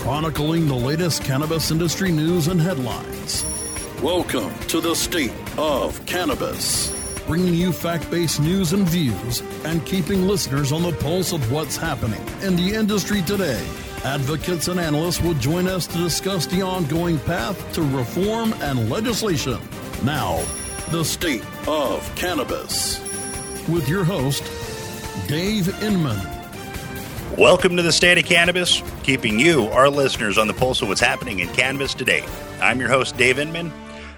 chronicling the latest cannabis industry news and headlines. Welcome to the State of Cannabis, bringing you fact based news and views and keeping listeners on the pulse of what's happening in the industry today. Advocates and analysts will join us to discuss the ongoing path to reform and legislation. Now, the State of Cannabis with your host, Dave Inman. Welcome to the State of Cannabis, keeping you, our listeners, on the pulse of what's happening in cannabis today. I'm your host, Dave Inman.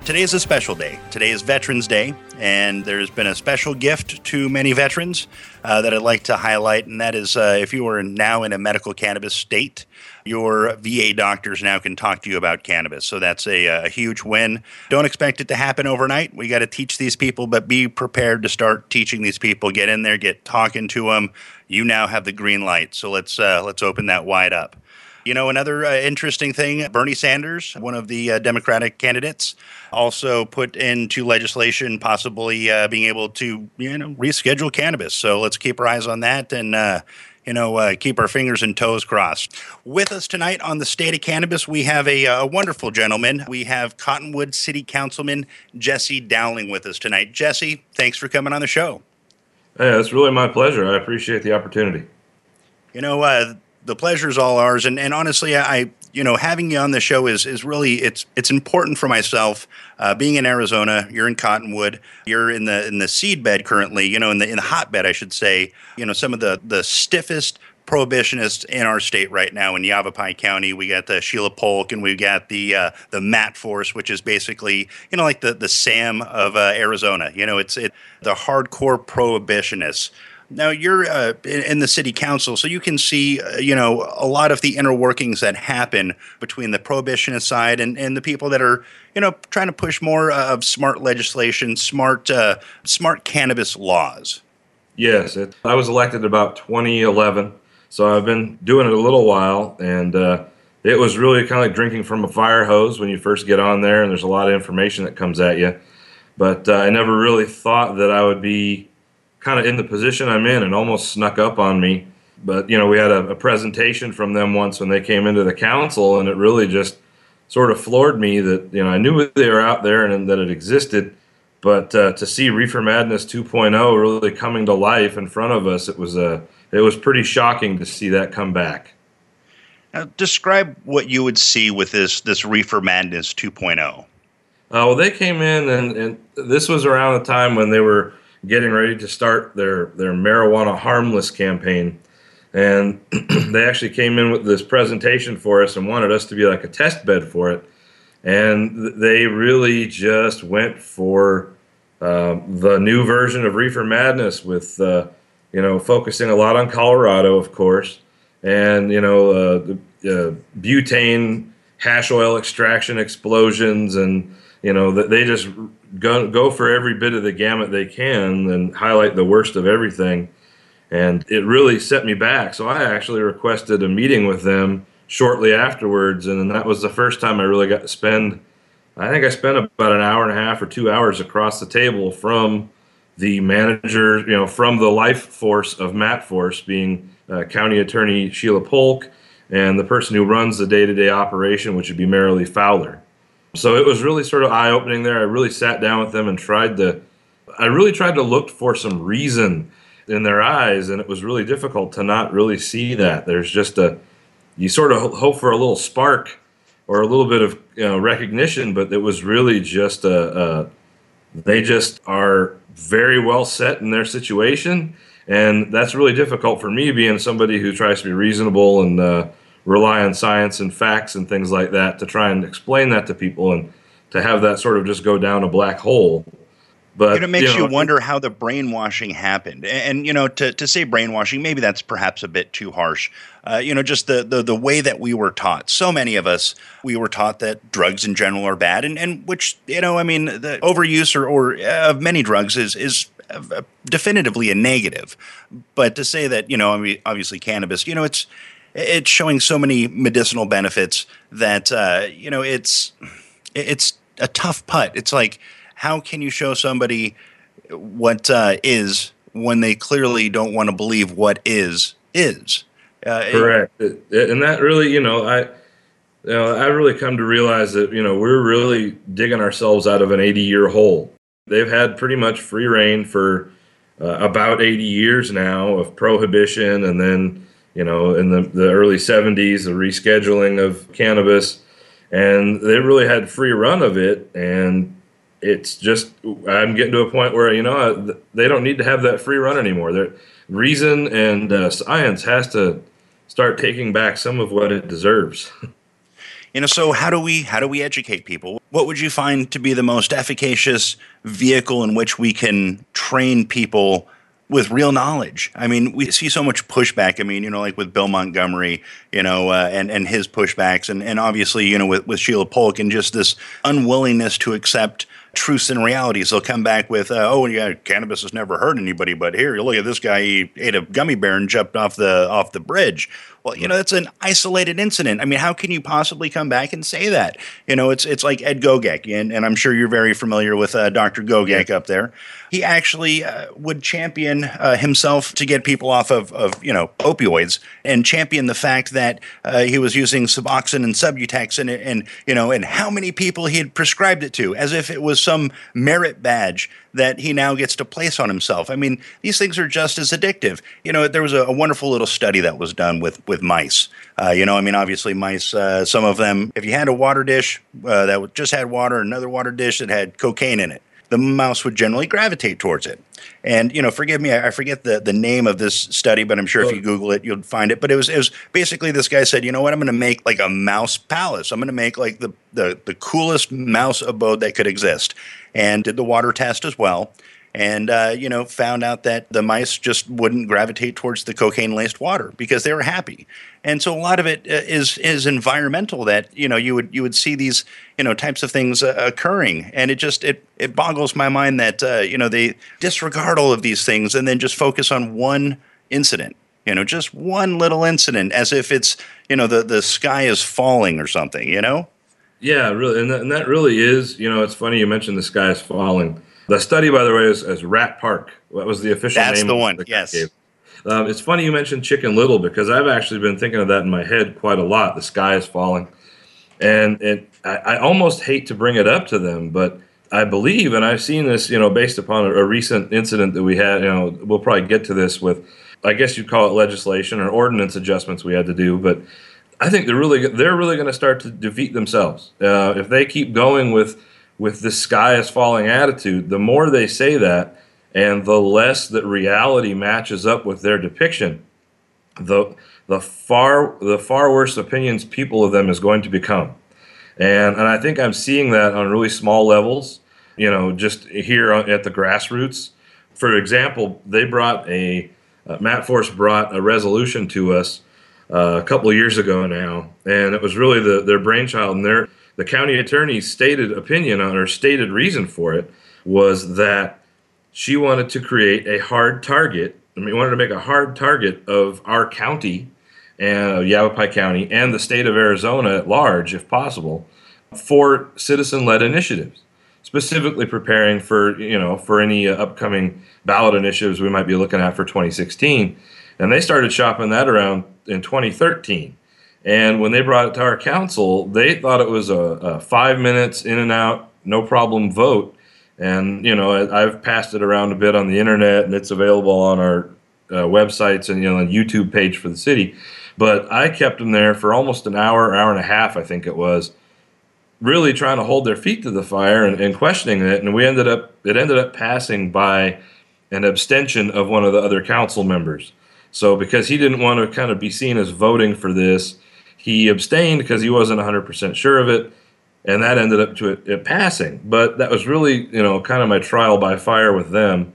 Today is a special day. Today is Veterans Day, and there's been a special gift to many veterans uh, that I'd like to highlight, and that is uh, if you are now in a medical cannabis state, your VA doctors now can talk to you about cannabis. So that's a, a huge win. Don't expect it to happen overnight. We got to teach these people, but be prepared to start teaching these people. Get in there, get talking to them. You now have the green light. So let's uh, let's open that wide up. You know, another uh, interesting thing Bernie Sanders, one of the uh, Democratic candidates, also put into legislation possibly uh, being able to, you know, reschedule cannabis. So let's keep our eyes on that and, uh, you know, uh, keep our fingers and toes crossed. With us tonight on the state of cannabis, we have a, a wonderful gentleman. We have Cottonwood City Councilman Jesse Dowling with us tonight. Jesse, thanks for coming on the show. Hey, it's really my pleasure. I appreciate the opportunity. You know, uh, the pleasure is all ours. And, and honestly, I, you know, having you on the show is, is really, it's, it's important for myself. Uh, being in Arizona, you're in Cottonwood, you're in the, in the seed bed currently, you know, in the, in the hotbed, I should say, you know, some of the, the stiffest prohibitionists in our state right now in Yavapai County. We got the Sheila Polk and we got the uh, the Mat Force, which is basically you know like the the SAM of uh, Arizona. You know, it's it the hardcore prohibitionists. Now you're uh, in the city council, so you can see, uh, you know, a lot of the inner workings that happen between the prohibitionist side and, and the people that are, you know, trying to push more uh, of smart legislation, smart, uh, smart cannabis laws. Yes, it, I was elected about 2011, so I've been doing it a little while, and uh, it was really kind of like drinking from a fire hose when you first get on there, and there's a lot of information that comes at you. But uh, I never really thought that I would be kind of in the position I'm in and almost snuck up on me. But, you know, we had a, a, presentation from them once when they came into the council, and it really just sort of floored me that, you know, I knew they were out there and, and that it existed. But uh, to see Reefer Madness 2.0 really coming to life in front of us, it was, uh, it was pretty shocking to see that come back. Now, describe what you would see with this, this Reefer Madness 2.0. Uh, well, they came in, and, and this was around the time when they were getting ready to start their their marijuana harmless campaign. And they actually came in with this presentation for us and wanted us to be like a test bed for it. And they really just went for uh, the new version of reefer madness with uh, you know focusing a lot on colorado of course and you know uh, the uh, butane hash oil extraction explosions and you know that they just go go for every bit of the gamut they can and highlight the worst of everything. And it really set me back. So i actually requested a meeting with them shortly afterwards. And that was the first time i really got to spend i think i spent about an hour and a half or two hours across the table from the manager you know from the life force of mat force being uh, county attorney sheila polk and the person who runs the day-to-day operation which would be merilee fowler so it was really sort of eye opening there. I really sat down with them and tried to, I really tried to look for some reason in their eyes, and it was really difficult to not really see that. There's just a, you sort of hope for a little spark or a little bit of you know, recognition, but it was really just a, a, they just are very well set in their situation. And that's really difficult for me being somebody who tries to be reasonable and, uh, rely on science and facts and things like that to try and explain that to people and to have that sort of just go down a black hole. But it makes you, know, you wonder how the brainwashing happened, and, and, you know, to, to say brainwashing, maybe that's perhaps a bit too harsh. Uh, you know, just the, the the way that we were taught. So many of us, we were taught that drugs in general are bad, and and which you know, I mean, the overuse or or uh, of many drugs is is uh, definitively a negative. But to say that, you know, I mean, obviously cannabis, you know, it's it's showing so many medicinal benefits that uh, you know it's it's a tough putt. It's like how can you show somebody what uh, is when they clearly don't want to believe what is is. Uh, Correct, it, and that really, you know, I You know, I really come to realize that you know we're really digging ourselves out of an 80 year hole. They've had pretty much free reign for uh, about 80 years now of prohibition, and then you know in the, the early 70s the rescheduling of cannabis, and they really had free run of it. And it's just I'm getting to a point where you know they don't need to have that free run anymore. Their reason and uh, science has to start taking back some of what it deserves. You know, so how do we how do we educate people? What would you find to be the most efficacious vehicle in which we can train people with real knowledge. I mean, we see so much pushback. I mean, you know, like with Bill Montgomery, you know, uh, and and his pushbacks, and and obviously, you know, with with Sheila Polk, and just this unwillingness to accept truths and realities. They'll come back with, uh, "Oh, yeah, cannabis has never hurt anybody, but here, you look at this guy. He ate a gummy bear and jumped off the off the bridge." Well, you know, that's an isolated incident. I mean, how can you possibly come back and say that? You know, it's it's like Ed Gogek, and, and I'm sure you're very familiar with uh, Dr. Gogek up there. He actually uh, would champion uh, himself to get people off of, of, you know, opioids and champion the fact that uh, he was using Suboxone and Subutex and, and, you know, and how many people he had prescribed it to as if it was some merit badge that he now gets to place on himself. I mean, these things are just as addictive. You know, there was a, a wonderful little study that was done with with mice. Uh, you know, I mean, obviously, mice. Uh, some of them, if you had a water dish uh, that just had water, another water dish that had cocaine in it, the mouse would generally gravitate towards it. And you know, forgive me, I, forget the, the name of this study, but I'm sure if you Google it, you'll find it. But it was it was basically this guy said, you know what, I'm going to make like a mouse palace. I'm going to make like the, the the coolest mouse abode that could exist, and did the water test as well and uh, you know found out that the mice just wouldn't gravitate towards the cocaine laced water because they were happy. And so a lot of it uh, is is environmental that you know you would you would see these you know types of things uh, occurring. And it just it it boggles my mind that uh, you know they disregard all of these things and then just focus on one incident you know just one little incident as if it's you know the the sky is falling or something you know? Yeah really and that, and that really is you know it's funny you mentioned the sky is falling the study, by the way, is, is Rat Park. That was the official That's name. That's the one. Yes. Um, it's funny you mentioned Chicken Little because I've actually been thinking of that in my head quite a lot. The sky is falling, and it, I, I, almost hate to bring it up to them, but I believe, and I've seen this, you know, based upon a, a recent incident that we had. You know, we'll probably get to this with, I guess you'd call it legislation or ordinance adjustments we had to do, but I think they're really they're really going to start to defeat themselves uh, if they keep going with with the sky is falling attitude, the more they say that and the less that reality matches up with their depiction, the the far the far worse opinions people of them is going to become. And and I think I'm seeing that on really small levels, you know, just here at the grassroots. For example, they brought a uh, MatForce brought a resolution to us uh, a couple of years ago now, and it was really the, their brainchild and their the county attorney's stated opinion on her stated reason for it was that she wanted to create a hard target. I mean, wanted to make a hard target of our county and uh, Yavapai County and the state of Arizona at large, if possible, for citizen-led initiatives, specifically preparing for you know for any uh, upcoming ballot initiatives we might be looking at for 2016. And they started shopping that around in 2013. And when they brought it to our council, they thought it was a, a five minutes in and out, no problem vote. And you know, I've passed it around a bit on the internet, and it's available on our uh, websites and you know, the YouTube page for the city. But I kept them there for almost an hour, hour and a half, I think it was, really trying to hold their feet to the fire and, and questioning it. And we ended up, it ended up passing by an abstention of one of the other council members. So because he didn't want to kind of be seen as voting for this, he abstained because he wasn't 100% sure of it, and that ended up to it, it, passing. But that was really, you know, kind of my trial by fire with them.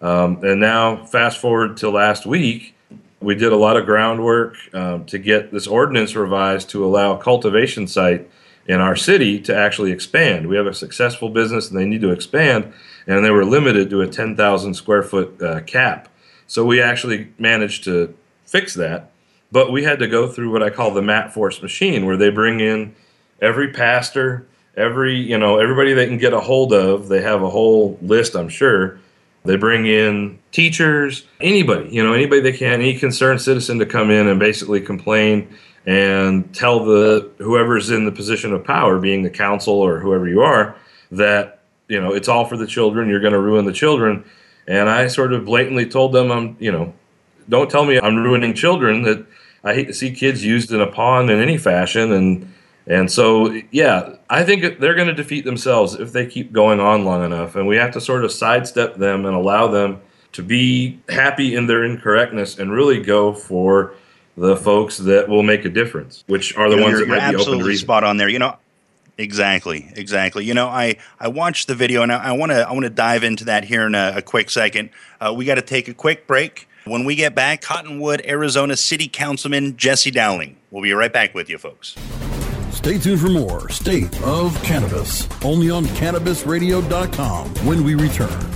Um, and now, fast forward to last week, we did a lot of groundwork um, to get this ordinance revised to allow a cultivation site in our city to actually expand. We have a successful business and they need to expand, and they were limited to a 10,000 square foot uh, cap. So we actually managed to fix that but we had to go through what I call the MatForce machine, where they bring in every pastor, every you know everybody they can get a hold of. They have a whole list, I'm sure. They bring in teachers, anybody, you know, anybody they can, any concerned citizen to come in and basically complain and tell the whoever's in the position of power, being the council or whoever you are, that you know it's all for the children. You're going to ruin the children. And I sort of blatantly told them, I'm you know, don't tell me I'm ruining children. That I hate to see kids used in a pawn in any fashion. And and so yeah, I think they're going to defeat themselves if they keep going on long enough. And we have to sort of sidestep them and allow them to be happy in their incorrectness and really go for the folks that will make a difference, which are the you know, ones that might be open to reason. spot on there. You know, exactly, exactly. You know, I I watched the video and I want to I want to dive into that here in a, a quick second. Uh, we got to take a quick break. When we get back, Cottonwood, Arizona City Councilman Jesse Dowling. We'll be right back with you, folks. Stay tuned for more State of Cannabis, only on CannabisRadio.com when we return.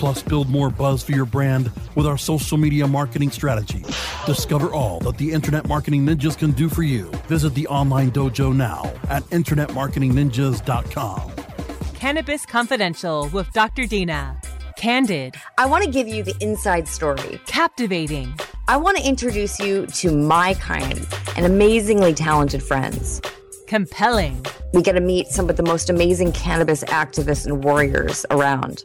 plus build more buzz for your brand with our social media marketing strategy. Discover all that the Internet Marketing Ninjas can do for you. Visit the online dojo now at internetmarketingninjas.com. Cannabis Confidential with Dr. Dina. Candid. I want to give you the inside story. Captivating. I want to introduce you to my kind and amazingly talented friends. Compelling. We get to meet some of the most amazing cannabis activists and warriors around.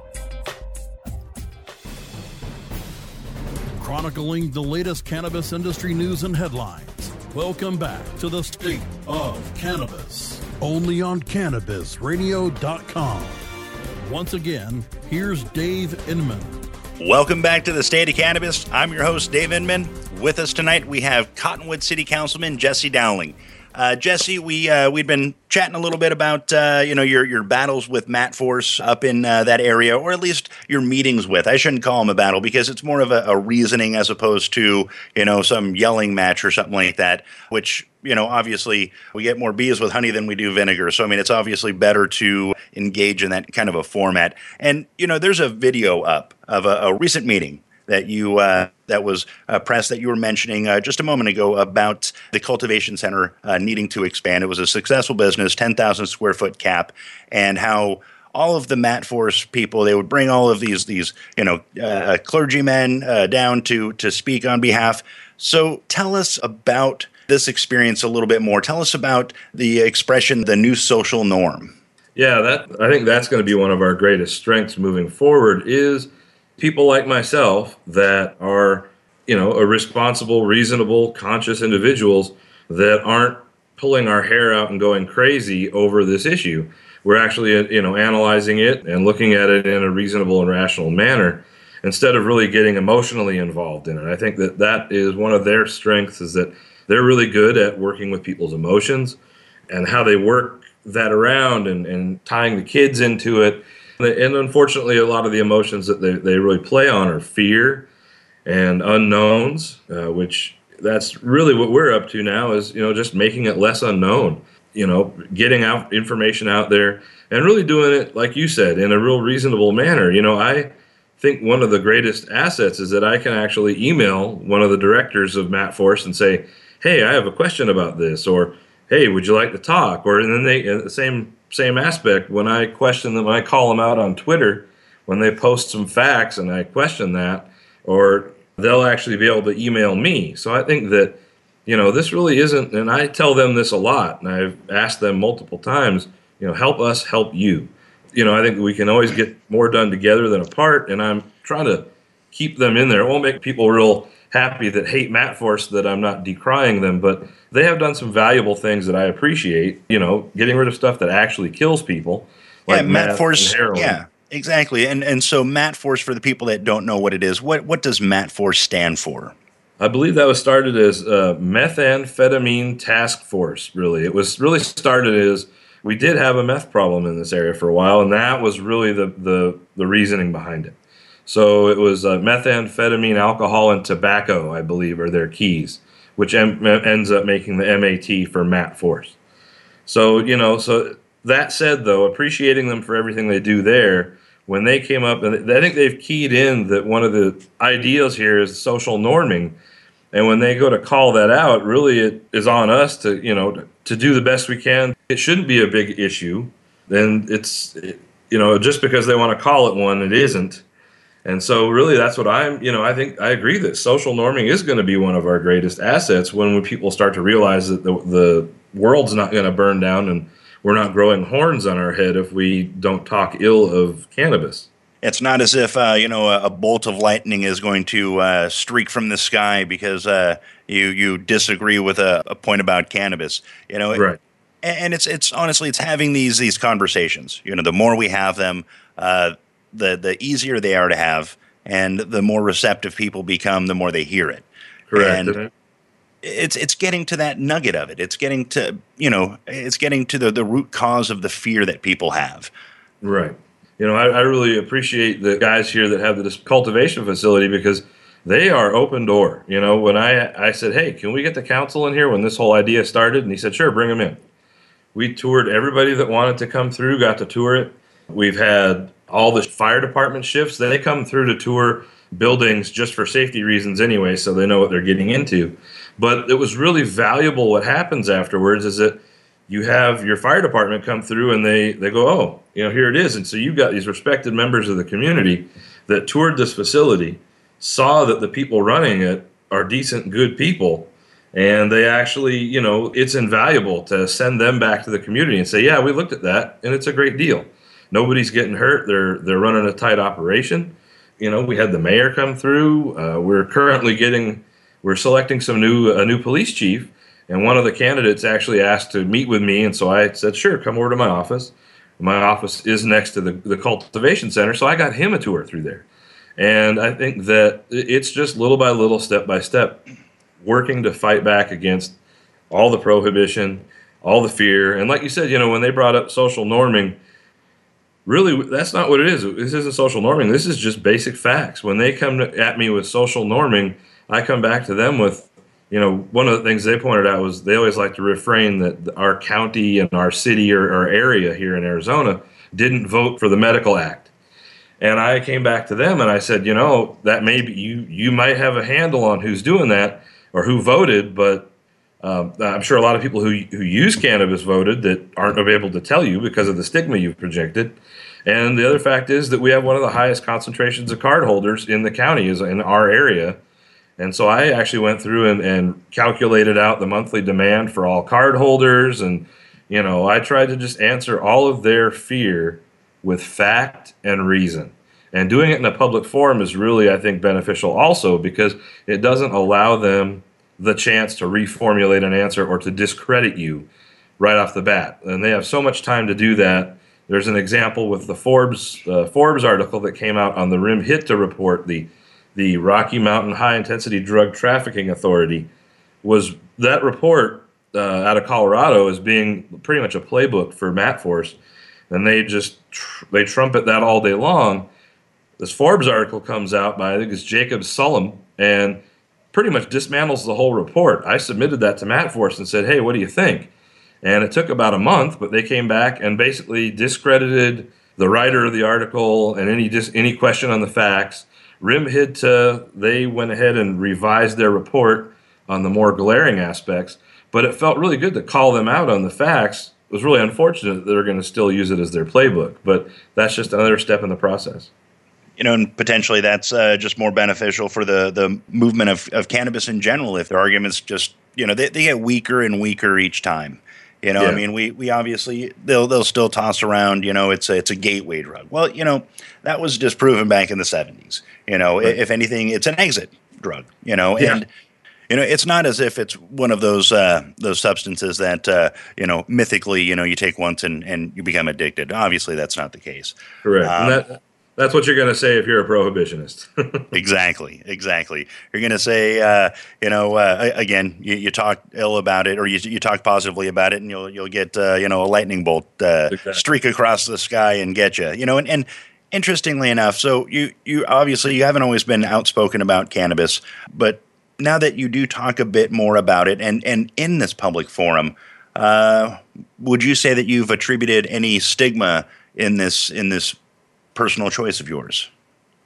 chronicling the latest cannabis industry news and headlines. Welcome back to the State of Cannabis, only on CannabisRadio.com. Once again, here's Dave Inman. Welcome back to the State of Cannabis. I'm your host, Dave Inman. With us tonight, we have Cottonwood City Councilman Jesse Dowling. Uh, Jesse, we uh, we'd been chatting a little bit about uh, you know your your battles with MatForce up in uh, that area, or at least your meetings with. I shouldn't call them a battle because it's more of a, a, reasoning as opposed to you know some yelling match or something like that. Which you know obviously we get more bees with honey than we do vinegar. So I mean it's obviously better to engage in that kind of a format. And you know there's a video up of a, a recent meeting that you uh, that was uh, press that you were mentioning uh, just a moment ago about the cultivation center uh, needing to expand. It was a successful business, ten thousand square foot cap, and how all of the MatForce people they would bring all of these these you know uh, clergymen uh, down to to speak on behalf. So tell us about this experience a little bit more. Tell us about the expression the new social norm. Yeah, that I think that's going to be one of our greatest strengths moving forward is people like myself that are, you know, a responsible, reasonable, conscious individuals that aren't pulling our hair out and going crazy over this issue. We're actually, uh, you know, analyzing it and looking at it in a reasonable and rational manner instead of really getting emotionally involved in it. I think that that is one of their strengths is that they're really good at working with people's emotions and how they work that around and, and tying the kids into it and unfortunately, a lot of the emotions that they, they really play on are fear and unknowns, uh, which that's really what we're up to now is, you know, just making it less unknown, you know, getting out information out there and really doing it, like you said, in a real reasonable manner. You know, I think one of the greatest assets is that I can actually email one of the directors of MatForce and say, hey, I have a question about this, or hey, would you like to talk? Or and then they the same same aspect when I question them, I call them out on Twitter, when they post some facts and I question that, or they'll actually be able to email me. So I think that you know this really isn't, and I tell them this a lot, and I've asked them multiple times. You know, help us help you. You know, I think we can always get more done together than apart, and I'm trying to keep them in there. It won't make people real happy that hate MatForce that I'm not decrying them, but they have done some valuable things that I appreciate. You know, getting rid of stuff that actually kills people. Like yeah, MatForce. Yeah, exactly. And and so MatForce, for the people that don't know what it is, what what does MatForce stand for? I believe that was started as uh, methamphetamine task force. Really, it was really started as we did have a meth problem in this area for a while, and that was really the the, the reasoning behind it. So it was uh, methamphetamine, alcohol, and tobacco, I believe, are their keys, which em- ends up making the MAT for MatForce. So, you know, so that said, though, appreciating them for everything they do there, when they came up, and I think they've keyed in that one of the ideals here is social norming. And when they go to call that out, really it is on us to, you know, to, to do the best we can. It shouldn't be a big issue. Then it's, you know, just because they want to call it one, it isn't and so, really, that's what I'm, you know, I think I agree that social norming is going to be one of our greatest assets when, when people start to realize that the, the world's not going to burn down and we're not growing horns on our head if we don't talk ill of cannabis. It's not as if, uh, you know, a, a, bolt of lightning is going to uh, streak from the sky because uh, you, you disagree with a, a, point about cannabis. You know, right. and it's, it's honestly, it's having these, these conversations. You know, the more we have them, uh, the the easier they are to have, and the more receptive people become, the more they hear it. Correct. And it's it's getting to that nugget of it. It's getting to you know it's getting to the the root cause of the fear that people have. Right. You know, I, I really appreciate the guys here that have this cultivation facility because they are open door. You know, when I I said, "Hey, can we get the council in here?" when this whole idea started, and he said, "Sure, bring them in." We toured everybody that wanted to come through, got to tour it. We've had all the fire department shifts they come through to tour buildings just for safety reasons anyway so they know what they're getting into. But it was really valuable what happens afterwards is that you have your fire department come through and they they go oh you know here it is. And so you've got these respected members of the community that toured this facility saw that the people running it are decent good people and they actually you know it's invaluable to send them back to the community and say yeah we looked at that and it's a great deal nobody's getting hurt. They're they're running a tight operation. You know, we had the mayor come through. Uh, we're currently getting we're selecting some new a new police chief, and one of the candidates actually asked to meet with me, and so I said, sure, come over to my office. My office is next to the, the cultivation center, so I got him a tour through there. And I think that it's just little by little, step by step, working to fight back against all the prohibition, all the fear. And like you said, you know, when they brought up social norming, really that's not what it is. This isn't social norming. This is just basic facts. When they come at me with social norming i come back to them with you know one of the things they pointed out was they always like to refrain that our county and our city or, or area here in arizona didn't vote for the medical act. And i came back to them and i said you know that maybe you you might have a handle on who's doing that or who voted but um, I'm sure a lot of people who who use cannabis voted that aren't able to tell you because of the stigma you've projected. And the other fact is that we have one of the highest concentrations of card holders in the county is in our area. And so I actually went through and, and calculated out the monthly demand for all card holders. And, you know, I tried to just answer all of their fear with fact and reason. And doing it in a public forum is really, I think, beneficial also because it doesn't allow them the chance to reformulate an answer or to discredit you right off the bat. And they have so much time to do that. There's an example with the Forbes uh, Forbes article that came out on the RM HIDTA report, the the Rocky Mountain High Intensity Drug Trafficking Authority was that report uh, out of Colorado is being pretty much a playbook for MatForce, and they just tr- they trumpet that all day long. This Forbes article comes out by I think it's Jacob Sullum, and pretty much dismantles the whole report. I submitted that to MatForce and said, hey, what do you think? And it took about a month, but they came back and basically discredited the writer of the article and any dis- any question on the facts. RM HIDTA, they went ahead and revised their report on the more glaring aspects. but it felt really good to call them out on the facts. It was really unfortunate that they're going to still use it as their playbook, but that's just another step in the process you know, and potentially that's uh, just more beneficial for the the movement of, of cannabis in general. If their arguments just, you know, they, they get weaker and weaker each time. You know, yeah. I mean, we we obviously they'll they'll still toss around. You know, it's a it's a gateway drug. Well, you know, that was disproven back in the seventies. You know, right. if anything, it's an exit drug. You know, yeah. and you know, it's not as if it's one of those uh, those substances that uh, you know mythically, you know, you take once and, and you become addicted. Obviously, that's not the case. Correct. Um, that's what you're going to say if you're a prohibitionist. exactly, exactly. You're going to say, uh, you know, uh, again, you, you, talk ill about it, or you, you talk positively about it, and you'll you'll get, uh, you know, a lightning bolt uh, exactly. streak across the sky and get you. You know, and, and interestingly enough, so you you obviously you haven't always been outspoken about cannabis, but now that you do talk a bit more about it, and and in this public forum, uh, would you say that you've attributed any stigma in this in this personal choice of yours?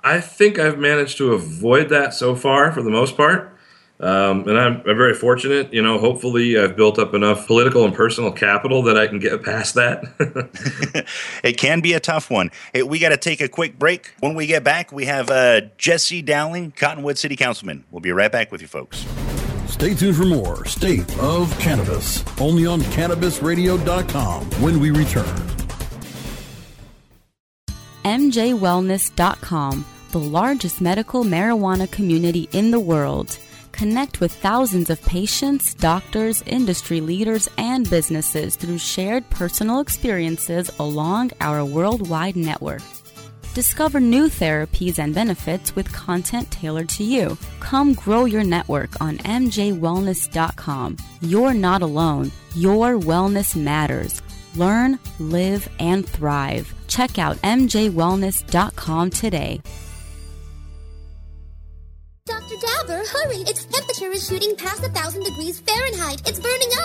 I think I've managed to avoid that so far for the most part. Um, and I'm, I'm, very fortunate. You know, hopefully, I've built up enough political and personal capital that I can get past that. it can be a tough one. Hey, we got to take a quick break. When we get back, we have uh, Jesse Dowling, Cottonwood City Councilman. We'll be right back with you folks. Stay tuned for more State of Cannabis, only on CannabisRadio.com when we return. MJWellness.com, the largest medical marijuana community in the world. Connect with thousands of patients, doctors, industry leaders, and businesses through shared personal experiences along our worldwide network. Discover new therapies and benefits with content tailored to you. Come grow your network on MJWellness.com. You're not alone. Your wellness matters. Learn, live, and thrive. Check out mjwellness.com today. Dr. Dabber, hurry! Its temperature is shooting past a thousand degrees Fahrenheit. It's burning up.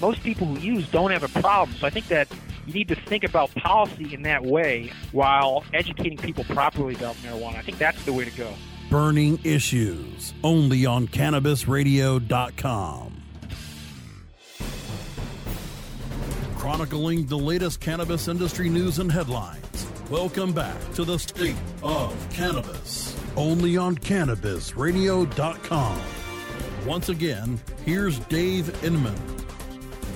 most people who use don't have a problem. So I think that you need to think about policy in that way while educating people properly about marijuana. I think that's the way to go. Burning Issues, only on CannabisRadio.com. Chronicling the latest cannabis industry news and headlines. Welcome back to the State of Cannabis, only on CannabisRadio.com. Once again, here's Dave Inman.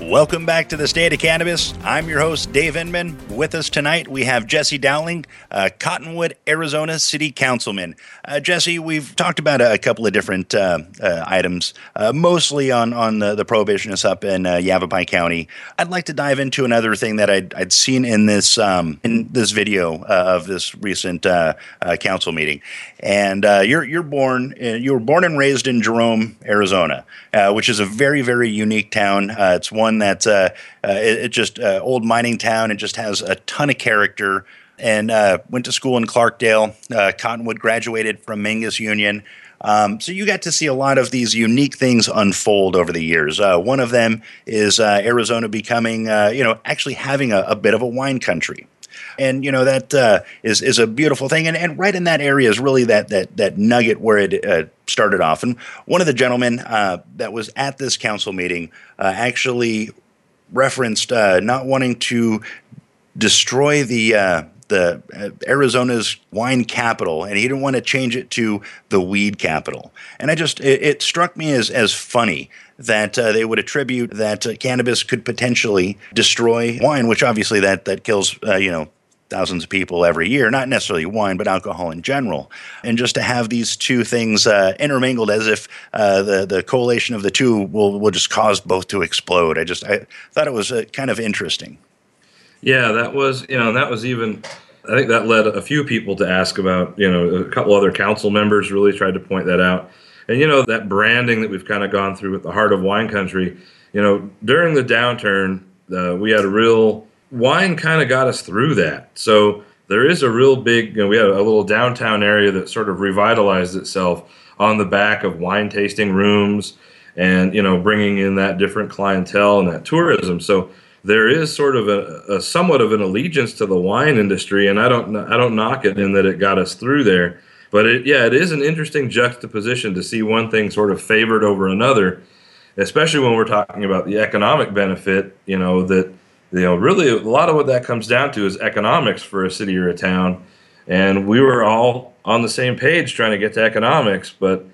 Welcome back to the State of Cannabis. I'm your host, Dave Inman. With us tonight, we have Jesse Dowling, uh, Cottonwood, Arizona City Councilman. Uh, Jesse, we've talked about a, a couple of different uh, uh items, uh, mostly on, on the, the prohibitionists up in uh, Yavapai County. I'd like to dive into another thing that I'd, I'd seen in this um, in this video of this recent council meeting. And you're you're born you were born and raised in Jerome, Arizona, which is a very very unique town. it's one one that uh, uh, it, it, just uh, old mining town. It just has a ton of character. And uh, went to school in Clarkdale. Cottonwood graduated from Mingus Union. Um, so you got to see a lot of these unique things unfold over the years. Uh, one of them is uh, Arizona becoming, uh, you know, actually having a, a, bit of a wine country. And you know that uh, is is a beautiful thing, and, and right in that area is really that that that nugget where it started off. And one of the gentlemen that was at this council meeting actually referenced uh, not wanting to destroy the uh, the uh, Arizona's wine capital, and he didn't want to change it to the weed capital. And I just it, it struck me as as funny that uh, they would attribute that uh, cannabis could potentially destroy wine, which obviously that that kills uh, you know thousands of people every year, not necessarily wine, but alcohol in general. And just to have these two things uh, intermingled as if uh, the, the collation of the two will, will just cause both to explode. I just I thought it was uh, kind of interesting. Yeah, that was, you know, that was even, I think that led a few people to ask about, you know, a couple other council members really tried to point that out. And, you know, that branding that we've kind of gone through with the heart of wine country, you know, during the downturn, uh, we had a real wine kind of got us through that. So there is a real big, you know, we had a little downtown area that sort of revitalized itself on the back of wine tasting rooms and, you know, bringing in that different clientele and that tourism. So there is sort of a, a somewhat of an allegiance to the wine industry. And I don't, I don't knock it in that it got us through there. But it, yeah, it is an interesting juxtaposition to see one thing sort of favored over another, especially when we're talking about the economic benefit, you know, that, you know, really a lot of what that comes down to is economics for a city or a town. And we were all on the same page trying to get to economics, but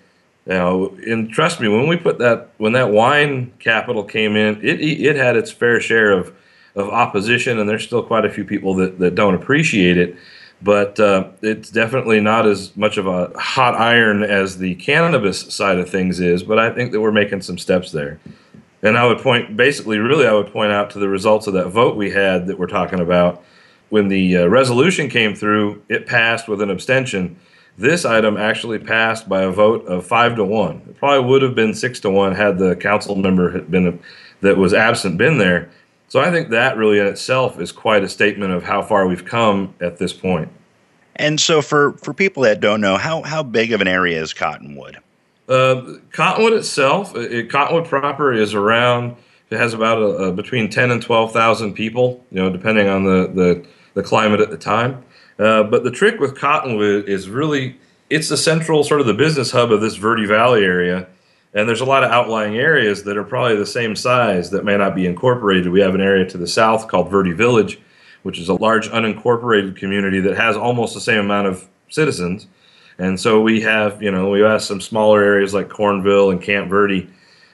you know, and trust me, when we put that when that wine capital came in, it it had its fair share of of opposition, and there's still quite a few people that, that don't appreciate it. But uh, it's definitely not as much of a hot iron as the cannabis side of things is. But I think that we're making some steps there. And I would point, basically, really, I would point out to the results of that vote we had that we're talking about. When the uh, resolution came through, it passed with an abstention. This item actually passed by a vote of five to one. It probably would have been six to one had the council member had been that was absent been there. So I think that really in itself is quite a statement of how far we've come at this point. And so, for for people that don't know, how how big of an area is Cottonwood? Uh, Cottonwood itself, it, Cottonwood proper is around. It has about a, a between ten and twelve thousand people, you know, depending on the the, the climate at the time. Uh, but the trick with Cottonwood is really it's the central sort of the business hub of this Verde Valley area. And there's a lot of outlying areas that are probably the same size that may not be incorporated. We have an area to the south called Verde Village, which is a large unincorporated community that has almost the same amount of citizens. And so we have, you know, we have some smaller areas like Cornville and Camp Verde,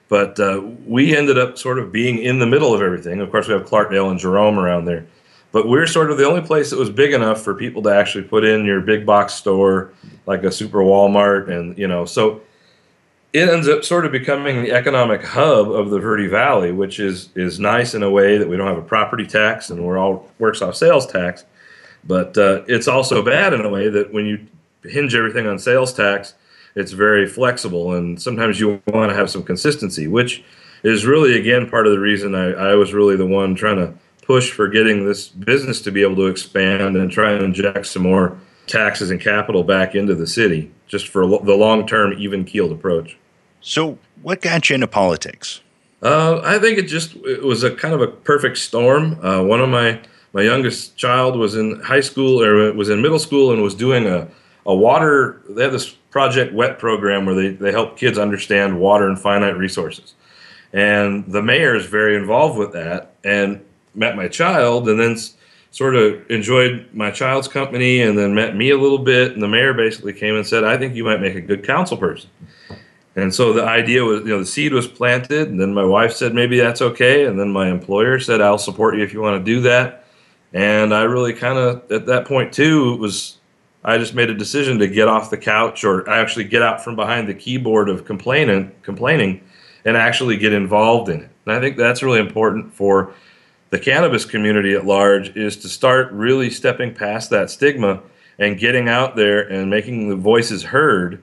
but uh, we ended up sort of being in the middle of everything. Of course, we have Clarkdale and Jerome around there, but we're sort of the only place that was big enough for people to actually put in your big box store, like a super Walmart, and you know, so it ends up sort of becoming the economic hub of the Verde Valley, which is is nice in a way that we don't have a property tax and we're all works off sales tax. But uh, it's also bad in a way that when you hinge everything on sales tax, it's very flexible, and sometimes you want to have some consistency, which is really again part of the reason I, I was really the one trying to push for getting this business to be able to expand and try and inject some more taxes and capital back into the city, just for the long term, even keeled approach. So, what got you into politics? Uh, I think it just it was a kind of a perfect storm. Uh, one of my my youngest child was in high school or was in middle school and was doing a a water they have this project wet program where they, they help kids understand water and finite resources. And the mayor is very involved with that and met my child and then sort of enjoyed my child's company and then met me a little bit. And the mayor basically came and said i think you might make a good council person. And so the idea was you know the seed was planted and then my wife said maybe that's okay. And then my employer said i'll support you if you want to do that. And i really kind of at that point too was I just made a decision to get off the couch or actually get out from behind the keyboard of complaining, complaining, and actually get involved in it. And I think that's really important for the cannabis community at large is to start really stepping past that stigma and getting out there and making the voices heard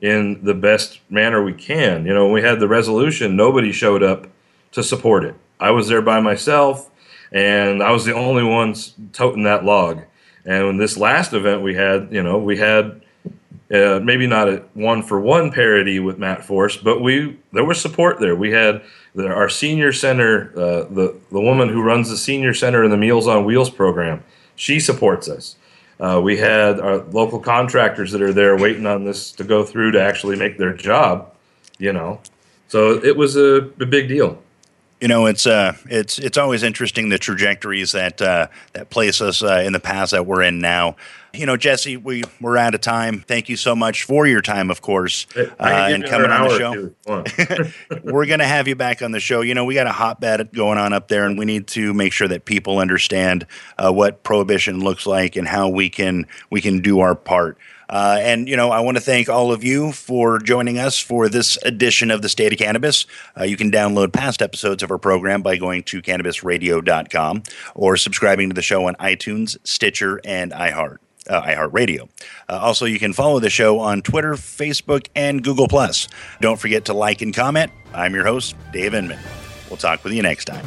in the best manner we can. You know, when we had the resolution, nobody showed up to support it. I was there by myself, and I was the only one toting that log. And in this last event we had, you know, we had uh, maybe not a one for one parody with MatForce, but we there was support there. We had the, our senior center, uh, the the woman who runs the senior center in the Meals on Wheels program. She supports us. Uh, we had our local contractors that are there waiting on this to go through to actually make their job. You know, so it was a, a big deal. You know, it's uh, it's it's always interesting the trajectories that uh, that place us uh, in the past that we're in now. You know, Jesse, we we're out of time. Thank you so much for your time, of course, uh, and coming on the show. we're going to have you back on the show. You know, we got a hotbed going on up there, and we need to make sure that people understand uh, what prohibition looks like and how we can we can do our part. Uh, and, you know, I want to thank all of you for joining us for this edition of the State of Cannabis. Uh, you can download past episodes of our program by going to cannabisradio.com or subscribing to the show on iTunes, Stitcher, and iHeart. Uh, iHeartRadio. Uh, also, you can follow the show on Twitter, Facebook, and Google Don't forget to like and comment. I'm your host, Dave Inman. We'll talk with you next time.